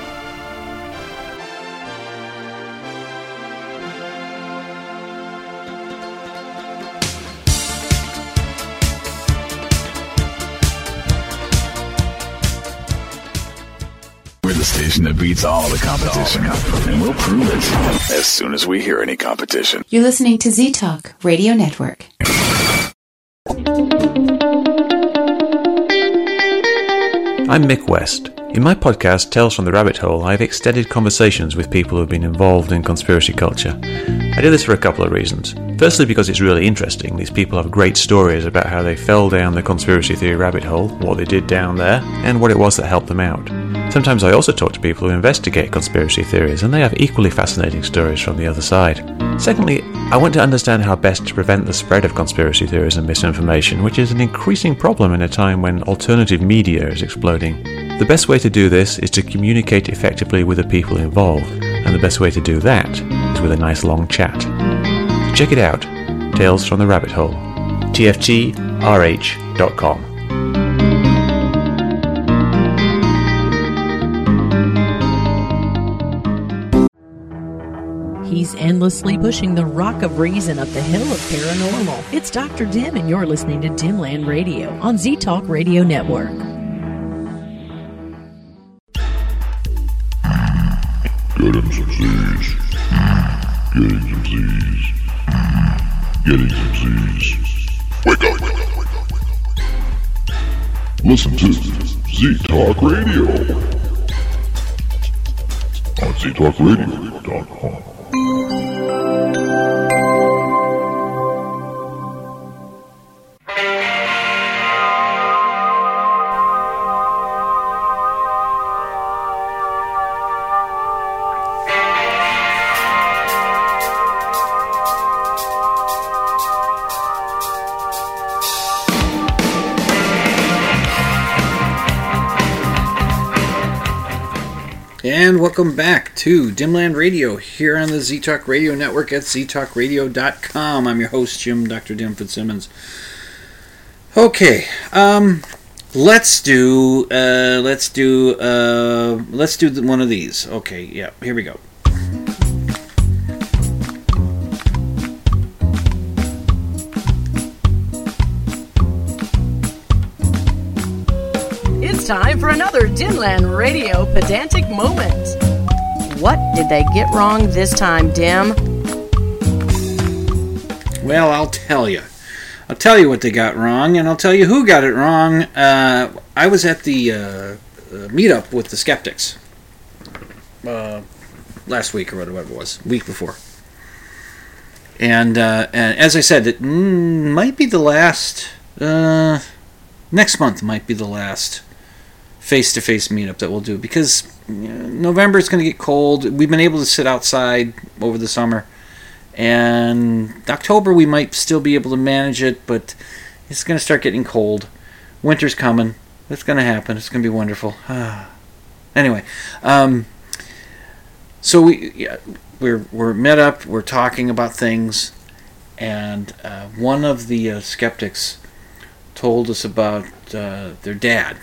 The station that beats all the competition. And we'll prove it as soon as we hear any competition. You're listening to Z Talk Radio Network. I'm Mick West. In my podcast, Tales from the Rabbit Hole, I have extended conversations with people who have been involved in conspiracy culture. I do this for a couple of reasons. Firstly, because it's really interesting. These people have great stories about how they fell down the conspiracy theory rabbit hole, what they did down there, and what it was that helped them out. Sometimes I also talk to people who investigate conspiracy theories, and they have equally fascinating stories from the other side. Secondly, I want to understand how best to prevent the spread of conspiracy theories and misinformation, which is an increasing problem in a time when alternative media is exploding. The best way to do this is to communicate effectively with the people involved, and the best way to do that is with a nice long chat. Check it out Tales from the Rabbit Hole. TFTRH.com. He's endlessly pushing the rock of reason up the hill of paranormal. It's Dr. Dim, and you're listening to Dimland Radio on Z Talk Radio Network. some Z's. Getting some Z's. Getting some Z's. Wake up, wake up, wake up, wake up. Listen to Z Talk Radio on ztalkradio.com. Música And welcome back to Dimland Radio here on the Z Talk Radio Network at ztalkradio.com. I'm your host, Jim Dr. Dim Fitzsimmons. Okay, um, let's do, uh, let's do, uh, let's do one of these. Okay, yeah, here we go. For another Dimland Radio pedantic moment. What did they get wrong this time, Dim? Well, I'll tell you. I'll tell you what they got wrong, and I'll tell you who got it wrong. Uh, I was at the uh, uh, meetup with the skeptics uh, last week, or whatever it was, week before. And, uh, and as I said, it mm, might be the last. Uh, next month might be the last face-to-face meetup that we'll do because November is going to get cold. We've been able to sit outside over the summer, and October we might still be able to manage it, but it's going to start getting cold. Winter's coming. It's going to happen. It's going to be wonderful. anyway, um, so we yeah, we're we're met up. We're talking about things, and uh, one of the uh, skeptics told us about uh, their dad.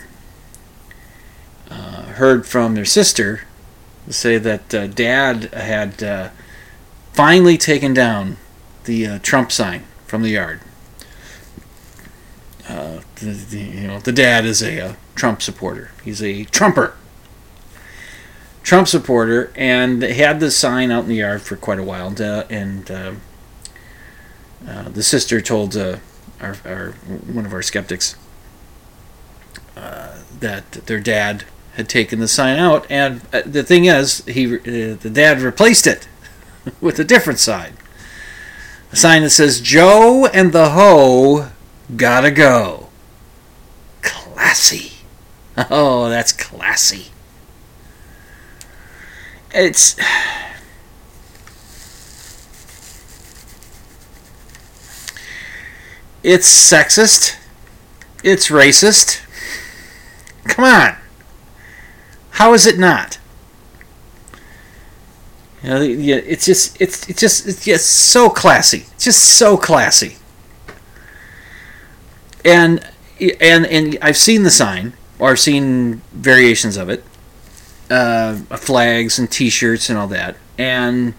Uh, heard from their sister say that uh, dad had uh, finally taken down the uh, Trump sign from the yard. Uh, the, the, you know, the dad is a, uh Trump supporter. He's a Trumper. Trump supporter, and had the sign out in the yard for quite a while. And, the sister told our, our one of our skeptics that their dad had taken the sign out, and uh, the thing is, he uh, the dad replaced it with a different sign, a sign that says "Joe and the Ho gotta go." Classy. Oh, that's classy. It's it's sexist. It's racist. Come on. How is it not? You know, it's just it's it's just it's just so classy. It's just so classy. And and and I've seen the sign or I've seen variations of it, uh, flags and T-shirts and all that, and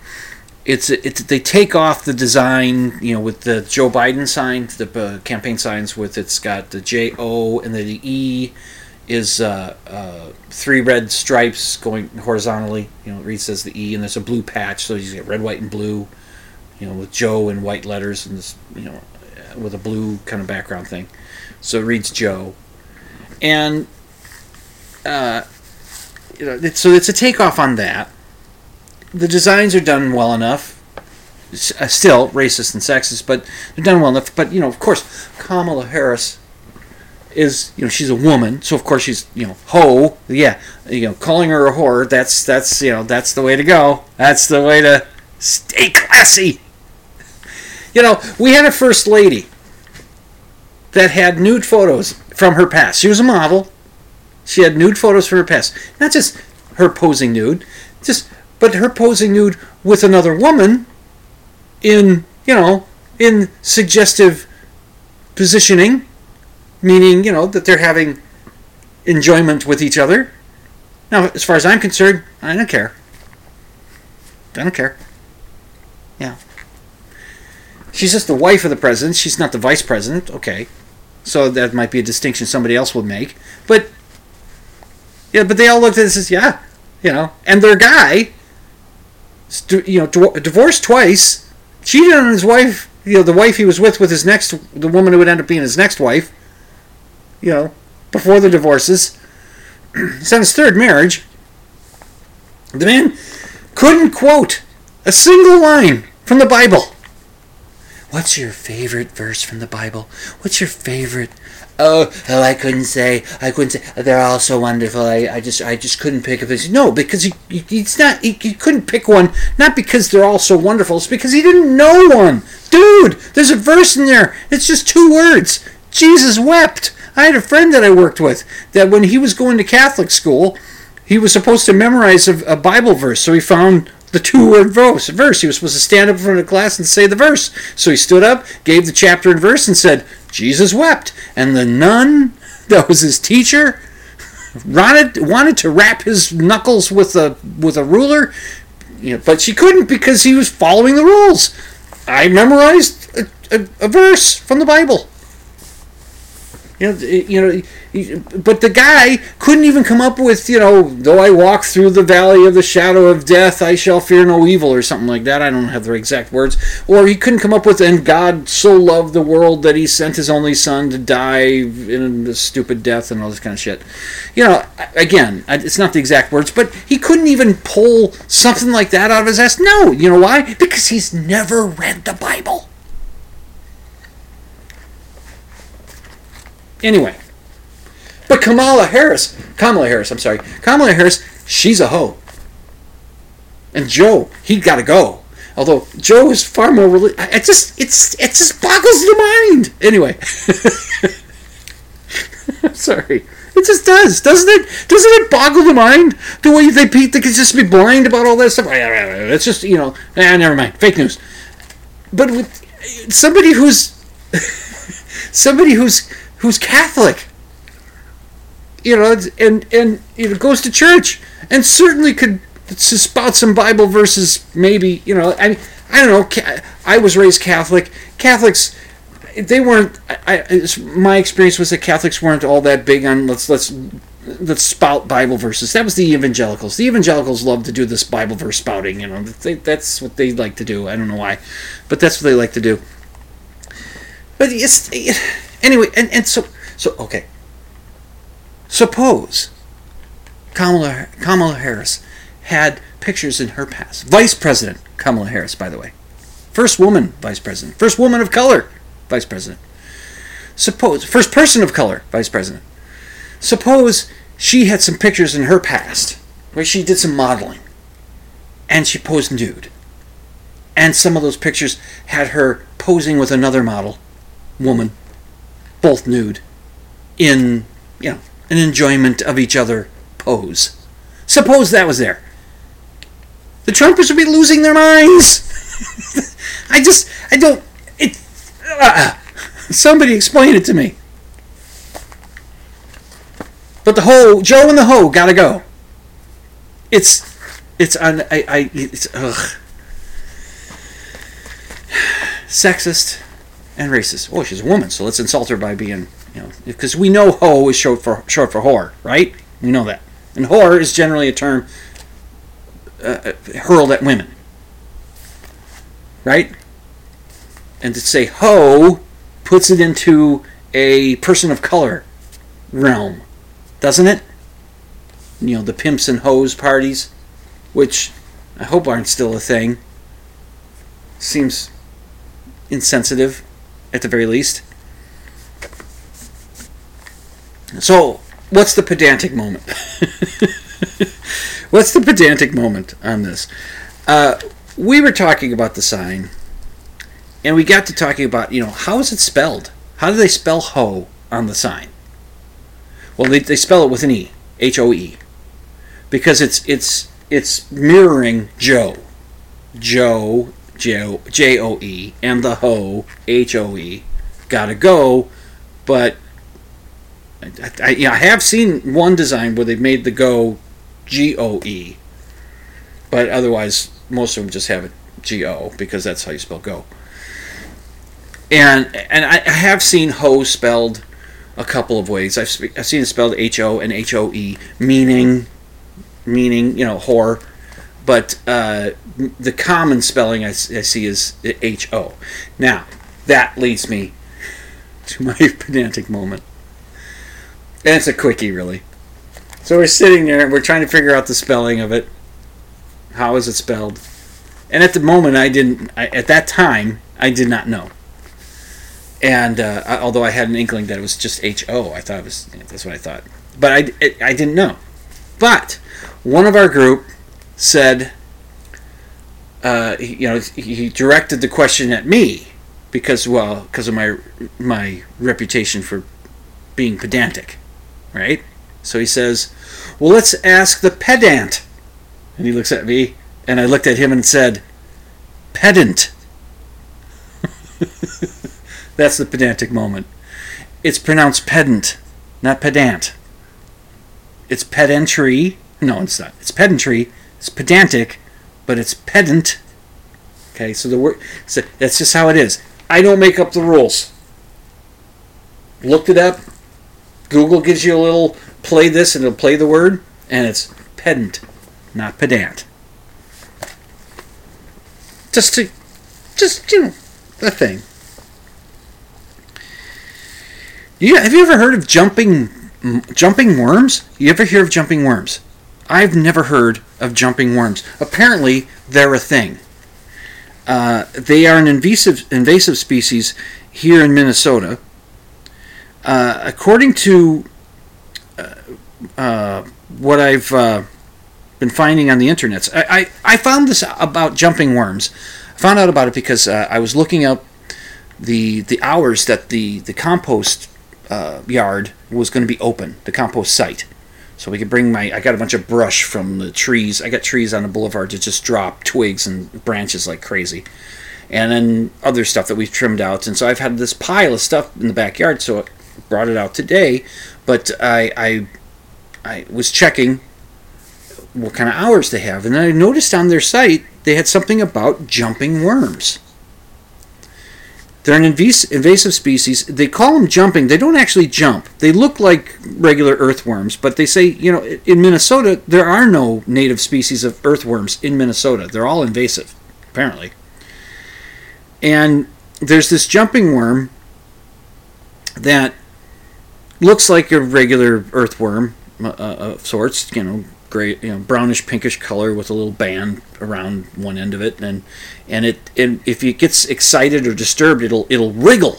it's it's they take off the design, you know, with the Joe Biden sign, the uh, campaign signs with it's got the J O and the E is uh, uh, three red stripes going horizontally. You know, reads as the E, and there's a blue patch, so you get red, white, and blue. You know, with Joe in white letters and this, you know, with a blue kind of background thing. So it reads Joe, and uh, you know, it's, so it's a takeoff on that. The designs are done well enough. S- uh, Still racist and sexist, but they're done well enough. But you know, of course, Kamala Harris is you know she's a woman, so of course she's you know ho yeah you know calling her a whore. That's that's you know that's the way to go. That's the way to stay classy. You know, we had a first lady that had nude photos from her past. She was a model. She had nude photos from her past. Not just her posing nude, just but her posing nude with another woman in, you know, in suggestive positioning, meaning, you know, that they're having enjoyment with each other. Now, as far as I'm concerned, I don't care. I don't care. Yeah. She's just the wife of the president. She's not the vice president. Okay. So that might be a distinction somebody else would make. But, yeah, but they all looked at this as, yeah, you know, and their guy you know, divorced twice, cheated on his wife. You know, the wife he was with with his next, the woman who would end up being his next wife. You know, before the divorces. since third marriage. The man couldn't quote a single line from the Bible. What's your favorite verse from the Bible? What's your favorite? Oh, oh, I couldn't say. I couldn't say. They're all so wonderful. I, I just, I just couldn't pick a verse. No, because he, he it's not. He, he couldn't pick one. Not because they're all so wonderful. It's because he didn't know one. Dude, there's a verse in there. It's just two words. Jesus wept. I had a friend that I worked with that when he was going to Catholic school, he was supposed to memorize a, a Bible verse. So he found the two word verse. Verse. He was supposed to stand up in front of class and say the verse. So he stood up, gave the chapter and verse, and said, "Jesus wept." And the nun that was his teacher wanted wanted to wrap his knuckles with a with a ruler, you know, but she couldn't because he was following the rules. I memorized a, a, a verse from the Bible. You know, you know, but the guy couldn't even come up with, you know, though I walk through the valley of the shadow of death, I shall fear no evil, or something like that. I don't have the exact words. Or he couldn't come up with, and God so loved the world that he sent his only son to die in a stupid death and all this kind of shit. You know, again, it's not the exact words, but he couldn't even pull something like that out of his ass. No, you know why? Because he's never read the Bible. Anyway, but Kamala Harris, Kamala Harris, I'm sorry, Kamala Harris, she's a hoe. And Joe, he got to go. Although Joe is far more reli- It just it's it just boggles the mind. Anyway, sorry. It just does, doesn't it? Doesn't it boggle the mind the way they they could just be blind about all that stuff? It's just you know, ah, never mind, fake news. But with somebody who's somebody who's who's Catholic, you know, and and you know, goes to church, and certainly could spout some Bible verses. Maybe you know, I I don't know. I was raised Catholic. Catholics, they weren't. I, I, my experience was that Catholics weren't all that big on let's let's let's spout Bible verses. That was the evangelicals. The evangelicals love to do this Bible verse spouting. You know, they, that's what they like to do. I don't know why, but that's what they like to do. But it's anyway, and, and so so okay. Suppose Kamala Kamala Harris had pictures in her past. Vice President Kamala Harris, by the way, first woman vice president, first woman of color vice president. Suppose first person of color vice president. Suppose she had some pictures in her past where she did some modeling, and she posed nude. And some of those pictures had her posing with another model, woman, both nude, in, you know, an enjoyment of each other pose. Suppose that was there. The Trumpers would be losing their minds. I just, I don't, it, uh, somebody explain it to me. But the hoe, Joe and the hoe, gotta go. It's, it's, un, I, I, it's, ugh. Sexist and racist. Oh, she's a woman, so let's insult her by being, you know, because we know "ho" is short for short for whore, right? We know that, and whore is generally a term uh, hurled at women, right? And to say "ho" puts it into a person of color realm, doesn't it? You know, the pimps and hoes parties, which I hope aren't still a thing. Seems insensitive at the very least. So, what's the pedantic moment? what's the pedantic moment on this? Uh, we were talking about the sign, and we got to talking about, you know, how is it spelled? How do they spell hoe on the sign? Well, they, they spell it with an E, H O E, because it's it's it's mirroring Joe, Joe J O E, and the hoe, H O E. Gotta go, but I, I, I have seen one design where they've made the go G O E, but otherwise, most of them just have it G O because that's how you spell go. And and I, I have seen hoe spelled a couple of ways. I've, I've seen it spelled H O and H O E, meaning meaning you know whore but uh, the common spelling I see is H O. Now, that leads me to my pedantic moment. And it's a quickie, really. So we're sitting there and we're trying to figure out the spelling of it. How is it spelled? And at the moment, I didn't, I, at that time, I did not know. And uh, I, although I had an inkling that it was just H O, I thought it was, that's what I thought. But I, it, I didn't know. But one of our group said, uh, you know, he directed the question at me because, well, because of my my reputation for being pedantic, right? So he says, "Well, let's ask the pedant." And he looks at me, and I looked at him and said, "Pedant." That's the pedantic moment. It's pronounced pedant, not pedant. It's pedantry. No, it's not. It's pedantry. It's pedantic, but it's pedant. Okay, so the word. So that's just how it is. I don't make up the rules. Looked it up. Google gives you a little play this and it'll play the word, and it's pedant, not pedant. Just to, just you know, a thing. You have you ever heard of jumping jumping worms? You ever hear of jumping worms? I've never heard of jumping worms. Apparently, they're a thing. Uh, they are an invasive invasive species here in Minnesota. Uh, according to uh, uh, what I've uh, been finding on the internet, I, I, I found this about jumping worms. I found out about it because uh, I was looking up the the hours that the the compost yard was going to be open, the compost site. So we could bring my. I got a bunch of brush from the trees. I got trees on the boulevard to just drop twigs and branches like crazy, and then other stuff that we've trimmed out. And so I've had this pile of stuff in the backyard. So I brought it out today, but I I, I was checking what kind of hours they have, and then I noticed on their site they had something about jumping worms. They're an invas- invasive species. They call them jumping. They don't actually jump. They look like regular earthworms, but they say, you know, in Minnesota, there are no native species of earthworms in Minnesota. They're all invasive, apparently. And there's this jumping worm that looks like a regular earthworm uh, of sorts, you know, gray, you know, brownish pinkish color with a little band around one end of it, and and it and if it gets excited or disturbed, it'll it'll wriggle,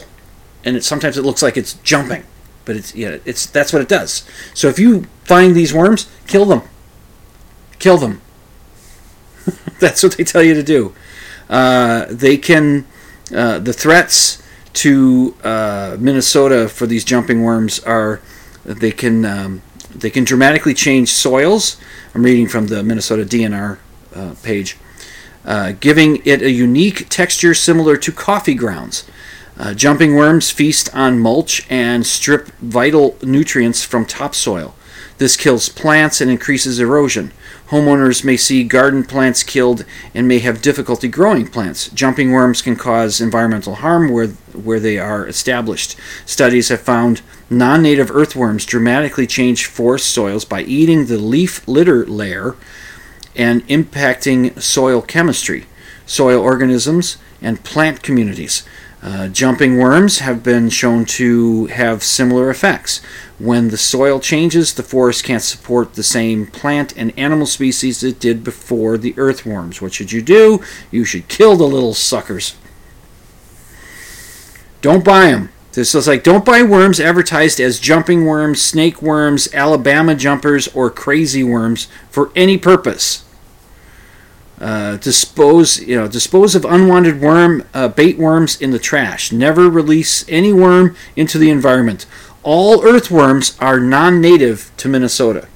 and it sometimes it looks like it's jumping, but it's yeah, it's that's what it does. So if you find these worms, kill them. Kill them. that's what they tell you to do. Uh, they can uh, the threats to uh, Minnesota for these jumping worms are they can um, they can dramatically change soils. I'm reading from the Minnesota DNR uh, page, uh, giving it a unique texture similar to coffee grounds. Uh, jumping worms feast on mulch and strip vital nutrients from topsoil. This kills plants and increases erosion. Homeowners may see garden plants killed and may have difficulty growing plants. Jumping worms can cause environmental harm where, where they are established. Studies have found non native earthworms dramatically change forest soils by eating the leaf litter layer and impacting soil chemistry, soil organisms, and plant communities. Uh, jumping worms have been shown to have similar effects. When the soil changes, the forest can't support the same plant and animal species it did before the earthworms. What should you do? You should kill the little suckers. Don't buy them. This is like don't buy worms advertised as jumping worms, snake worms, Alabama jumpers, or crazy worms for any purpose. Uh, dispose, you know, dispose of unwanted worm uh, bait worms in the trash. Never release any worm into the environment. All earthworms are non-native to Minnesota.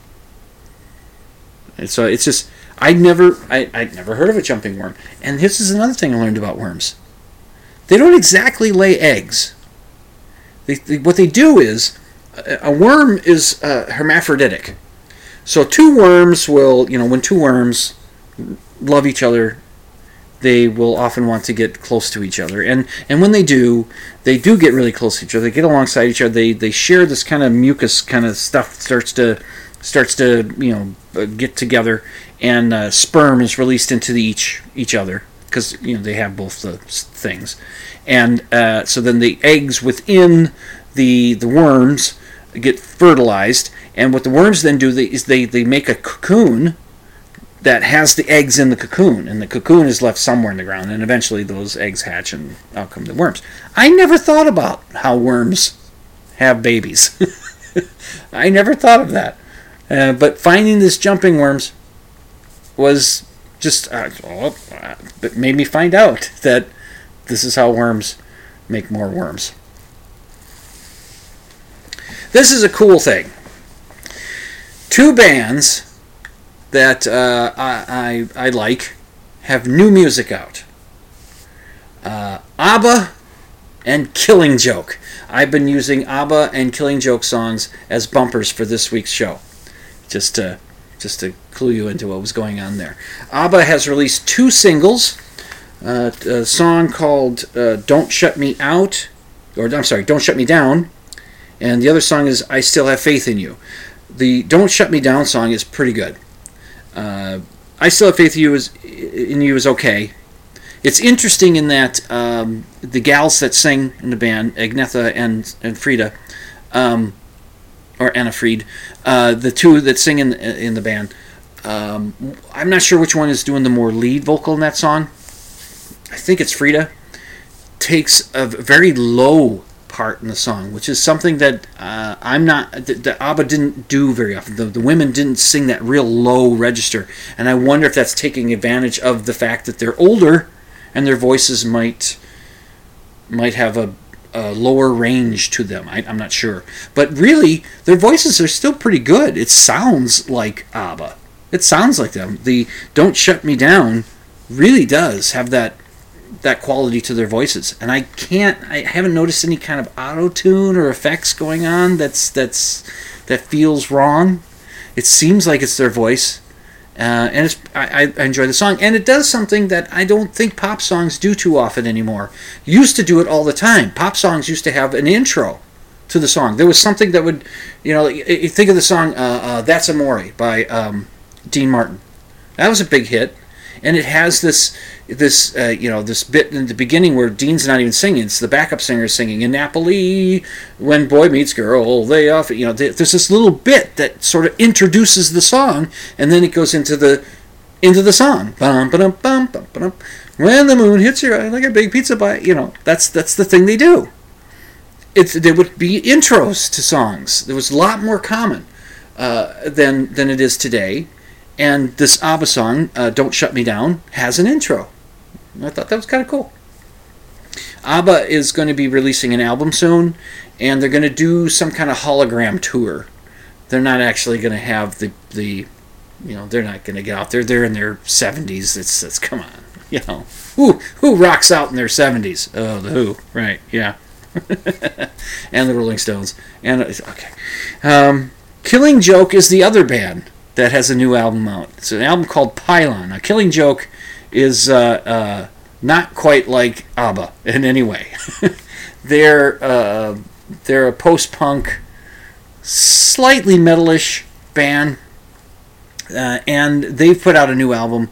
And so it's just I never I I'd never heard of a jumping worm. And this is another thing I learned about worms. They don't exactly lay eggs. They, they, what they do is a, worm is uh, hermaphroditic. So two worms will, you know, when two worms love each other, they will often want to get close to each other. And and when they do, they do get really close to each other. They get alongside each other. They they share this kind of mucus kind of stuff starts to starts to you know get together, and uh, sperm is released into each each other because you know they have both the things, and uh, so then the eggs within the the worms get fertilized, and what the worms then do is they they make a cocoon that has the eggs in the cocoon, and the cocoon is left somewhere in the ground, and eventually those eggs hatch, and out come the worms. I never thought about how worms have babies. I never thought of that. Uh, but finding this jumping worms was just uh, it made me find out that this is how worms make more worms. This is a cool thing. Two bands that uh, I, I I like have new music out. Uh, ABBA and Killing Joke. I've been using ABBA and Killing Joke songs as bumpers for this week's show, just to just to clue you into what was going on there. ABBA has released two singles. Uh, a song called uh, "Don't Shut Me Out," or I'm sorry, "Don't Shut Me Down," and the other song is "I Still Have Faith in You." The "Don't Shut Me Down" song is pretty good. Uh, "I Still Have Faith in You" is in you is okay. It's interesting in that um, the gals that sing in the band, Agnetha and and Frida, um, or Anni-Frid, uh, the two that sing in in the band. Um, I'm not sure which one is doing the more lead vocal in that song. I think it's Frida. Takes a very low part in the song, which is something that uh, I'm not that, that ABBA didn't do very often. The, the women didn't sing that real low register, and I wonder if that's taking advantage of the fact that they're older and their voices might might have a, a lower range to them. I, I'm not sure, but really their voices are still pretty good. It sounds like ABBA. It sounds like them. The "Don't Shut Me Down" really does have that that quality to their voices, and I can't. I haven't noticed any kind of auto tune or effects going on. That's that's that feels wrong. It seems like it's their voice, uh, and it's I, I enjoy the song, and it does something that I don't think pop songs do too often anymore. Used to do it all the time. Pop songs used to have an intro to the song. There was something that would, you know, you think of the song uh, uh, "That's Amore" by um, Dean Martin. That was a big hit, and it has this this uh, you know this bit in the beginning where Dean's not even singing; it's the backup singer singing. In Napoli, when boy meets girl, they off. You know, there's this little bit that sort of introduces the song, and then it goes into the into the song. Bum, ba-dum, bum, bum, ba-dum. When the moon hits your eye like a big pizza bite, you know that's that's the thing they do. It's there would be intros to songs. There was a lot more common uh, than than it is today. And this ABBA song, uh, "Don't Shut Me Down," has an intro. I thought that was kind of cool. ABBA is going to be releasing an album soon, and they're going to do some kind of hologram tour. They're not actually going to have the the, you know, they're not going to get out there. They're in their seventies. It's it's come on, you know, who who rocks out in their seventies? Oh, the Who, right? Yeah, and the Rolling Stones. And okay, um, Killing Joke is the other band that has a new album out. It's an album called Pylon. Now, Killing Joke is uh, uh, not quite like ABBA in any way. they're uh, they're a post-punk, slightly metalish band, uh, and they've put out a new album.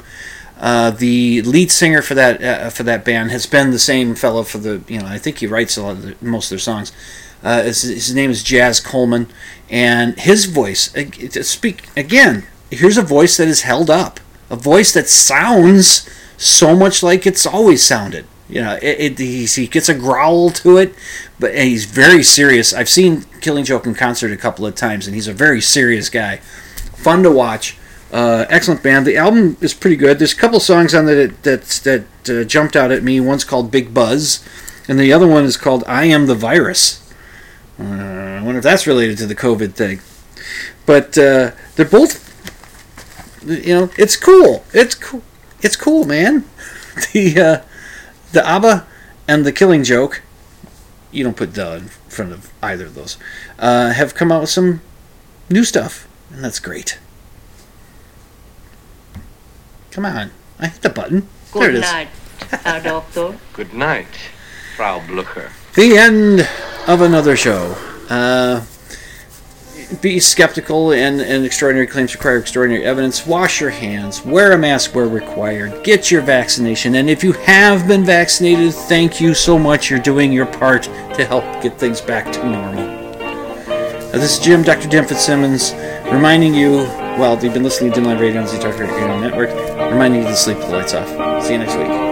Uh, the lead singer for that uh, for that band has been the same fellow for the you know I think he writes a lot of the, most of their songs. Uh, his, his name is Jaz Coleman, and his voice speak again. Here's a voice that is held up, a voice that sounds so much like it's always sounded. You know, it, it he gets a growl to it, but he's very serious. I've seen Killing Joke in concert a couple of times, and he's a very serious guy. Fun to watch. Uh, excellent band. The album is pretty good. There's a couple songs on it that that, that uh, jumped out at me. One's called Big Buzz, and the other one is called I Am the Virus. Uh, I wonder if that's related to the COVID thing. But uh, they're both, you know, it's cool. It's cool. It's cool, man. The uh, the ABBA and the Killing Joke, you don't put the in front of either of those, uh, have come out with some new stuff, and that's great. Come on, I hit the button. there it Good is. night, Herr Doctor. Good night, Frau Blucher. The end of another show. Uh, be skeptical and, and extraordinary claims require extraordinary evidence. Wash your hands. Wear a mask where required. Get your vaccination. And if you have been vaccinated, thank you so much. You're doing your part to help get things back to normal. Now, this is Jim, Dr. Dim Fitzsimmons, reminding you, well, you've been listening to Dimland Radio on Z-Talk Radio Network, reminding you to sleep the lights off. See you next week.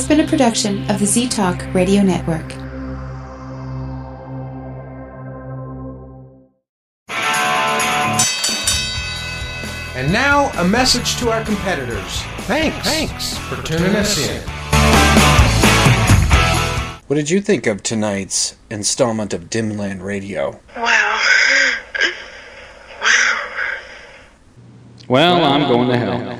Has been a production of the Z Talk Radio Network. And now, a message to our competitors. Thanks. Thanks for tuning us in. What did you think of tonight's installment of Dimland Radio? Wow. Wow. Well, I'm going to hell.